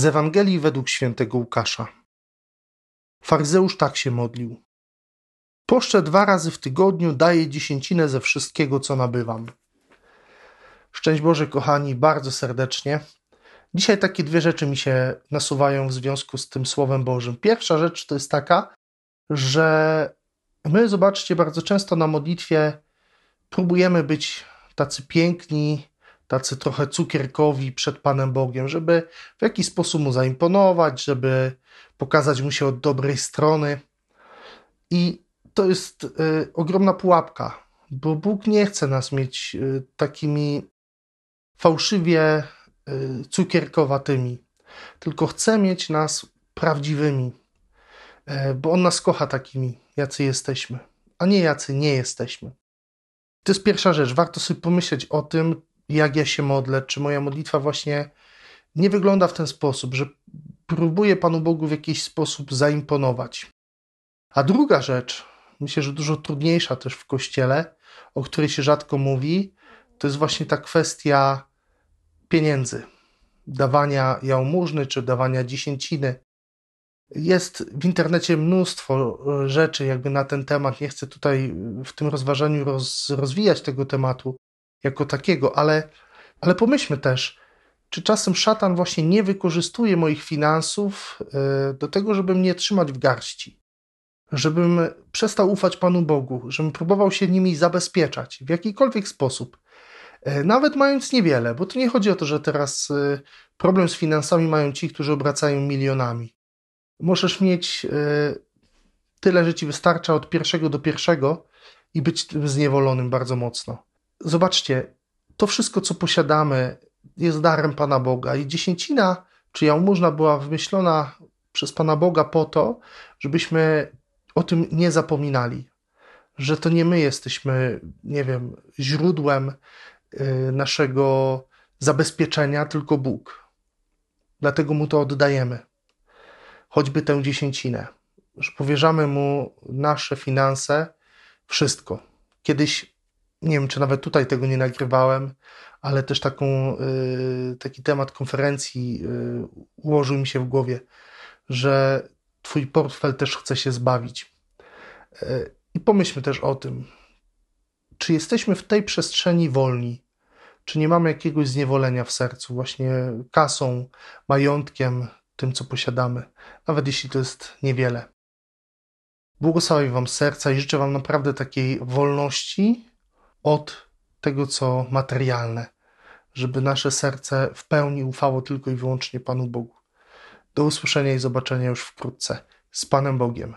Z Ewangelii według świętego Łukasza. Faryzeusz tak się modlił. Poszczę dwa razy w tygodniu, daję dziesięcinę ze wszystkiego, co nabywam. Szczęść Boże, kochani, bardzo serdecznie. Dzisiaj takie dwie rzeczy mi się nasuwają w związku z tym Słowem Bożym. Pierwsza rzecz to jest taka, że my, zobaczcie, bardzo często na modlitwie próbujemy być tacy piękni, tacy trochę cukierkowi przed Panem Bogiem, żeby w jakiś sposób mu zaimponować, żeby pokazać mu się od dobrej strony. I to jest y, ogromna pułapka, bo Bóg nie chce nas mieć y, takimi fałszywie y, cukierkowatymi, tylko chce mieć nas prawdziwymi, bo On nas kocha takimi, jacy jesteśmy, a nie jacy nie jesteśmy. To jest pierwsza rzecz. Warto sobie pomyśleć o tym, jak ja się modlę, czy moja modlitwa właśnie nie wygląda w ten sposób, że próbuję Panu Bogu w jakiś sposób zaimponować. A druga rzecz, myślę, że dużo trudniejsza też w kościele, o której się rzadko mówi, to jest właśnie ta kwestia pieniędzy, dawania jałmużny czy dawania dziesięciny. Jest w internecie mnóstwo rzeczy jakby na ten temat. Nie chcę tutaj w tym rozważaniu roz, rozwijać tego tematu, jako takiego, ale, ale pomyślmy też, czy czasem szatan właśnie nie wykorzystuje moich finansów e, do tego, żeby mnie trzymać w garści, żebym przestał ufać Panu Bogu, żebym próbował się nimi zabezpieczać w jakikolwiek sposób, e, nawet mając niewiele, bo tu nie chodzi o to, że teraz e, problem z finansami mają ci, którzy obracają milionami. Możesz mieć tyle, że ci wystarcza od pierwszego do pierwszego i być zniewolonym bardzo mocno. Zobaczcie, to wszystko, co posiadamy, jest darem Pana Boga i dziesięcina, czy jałmużna była wymyślona przez Pana Boga po to, żebyśmy o tym nie zapominali, że to nie my jesteśmy, nie wiem, źródłem y, naszego zabezpieczenia, tylko Bóg. Dlatego Mu to oddajemy, choćby tę dziesięcinę, że powierzamy Mu nasze finanse, wszystko. Kiedyś nie wiem, czy nawet tutaj tego nie nagrywałem, ale też taką, y, taki temat konferencji y, ułożył mi się w głowie, że Twój portfel też chce się zbawić. Y, I pomyślmy też o tym, czy jesteśmy w tej przestrzeni wolni, czy nie mamy jakiegoś zniewolenia w sercu, właśnie kasą, majątkiem, tym, co posiadamy, nawet jeśli to jest niewiele. Błogosławię Wam serca i życzę Wam naprawdę takiej wolności od tego, co materialne, żeby nasze serce w pełni ufało tylko i wyłącznie Panu Bogu. Do usłyszenia i zobaczenia już wkrótce. Z Panem Bogiem.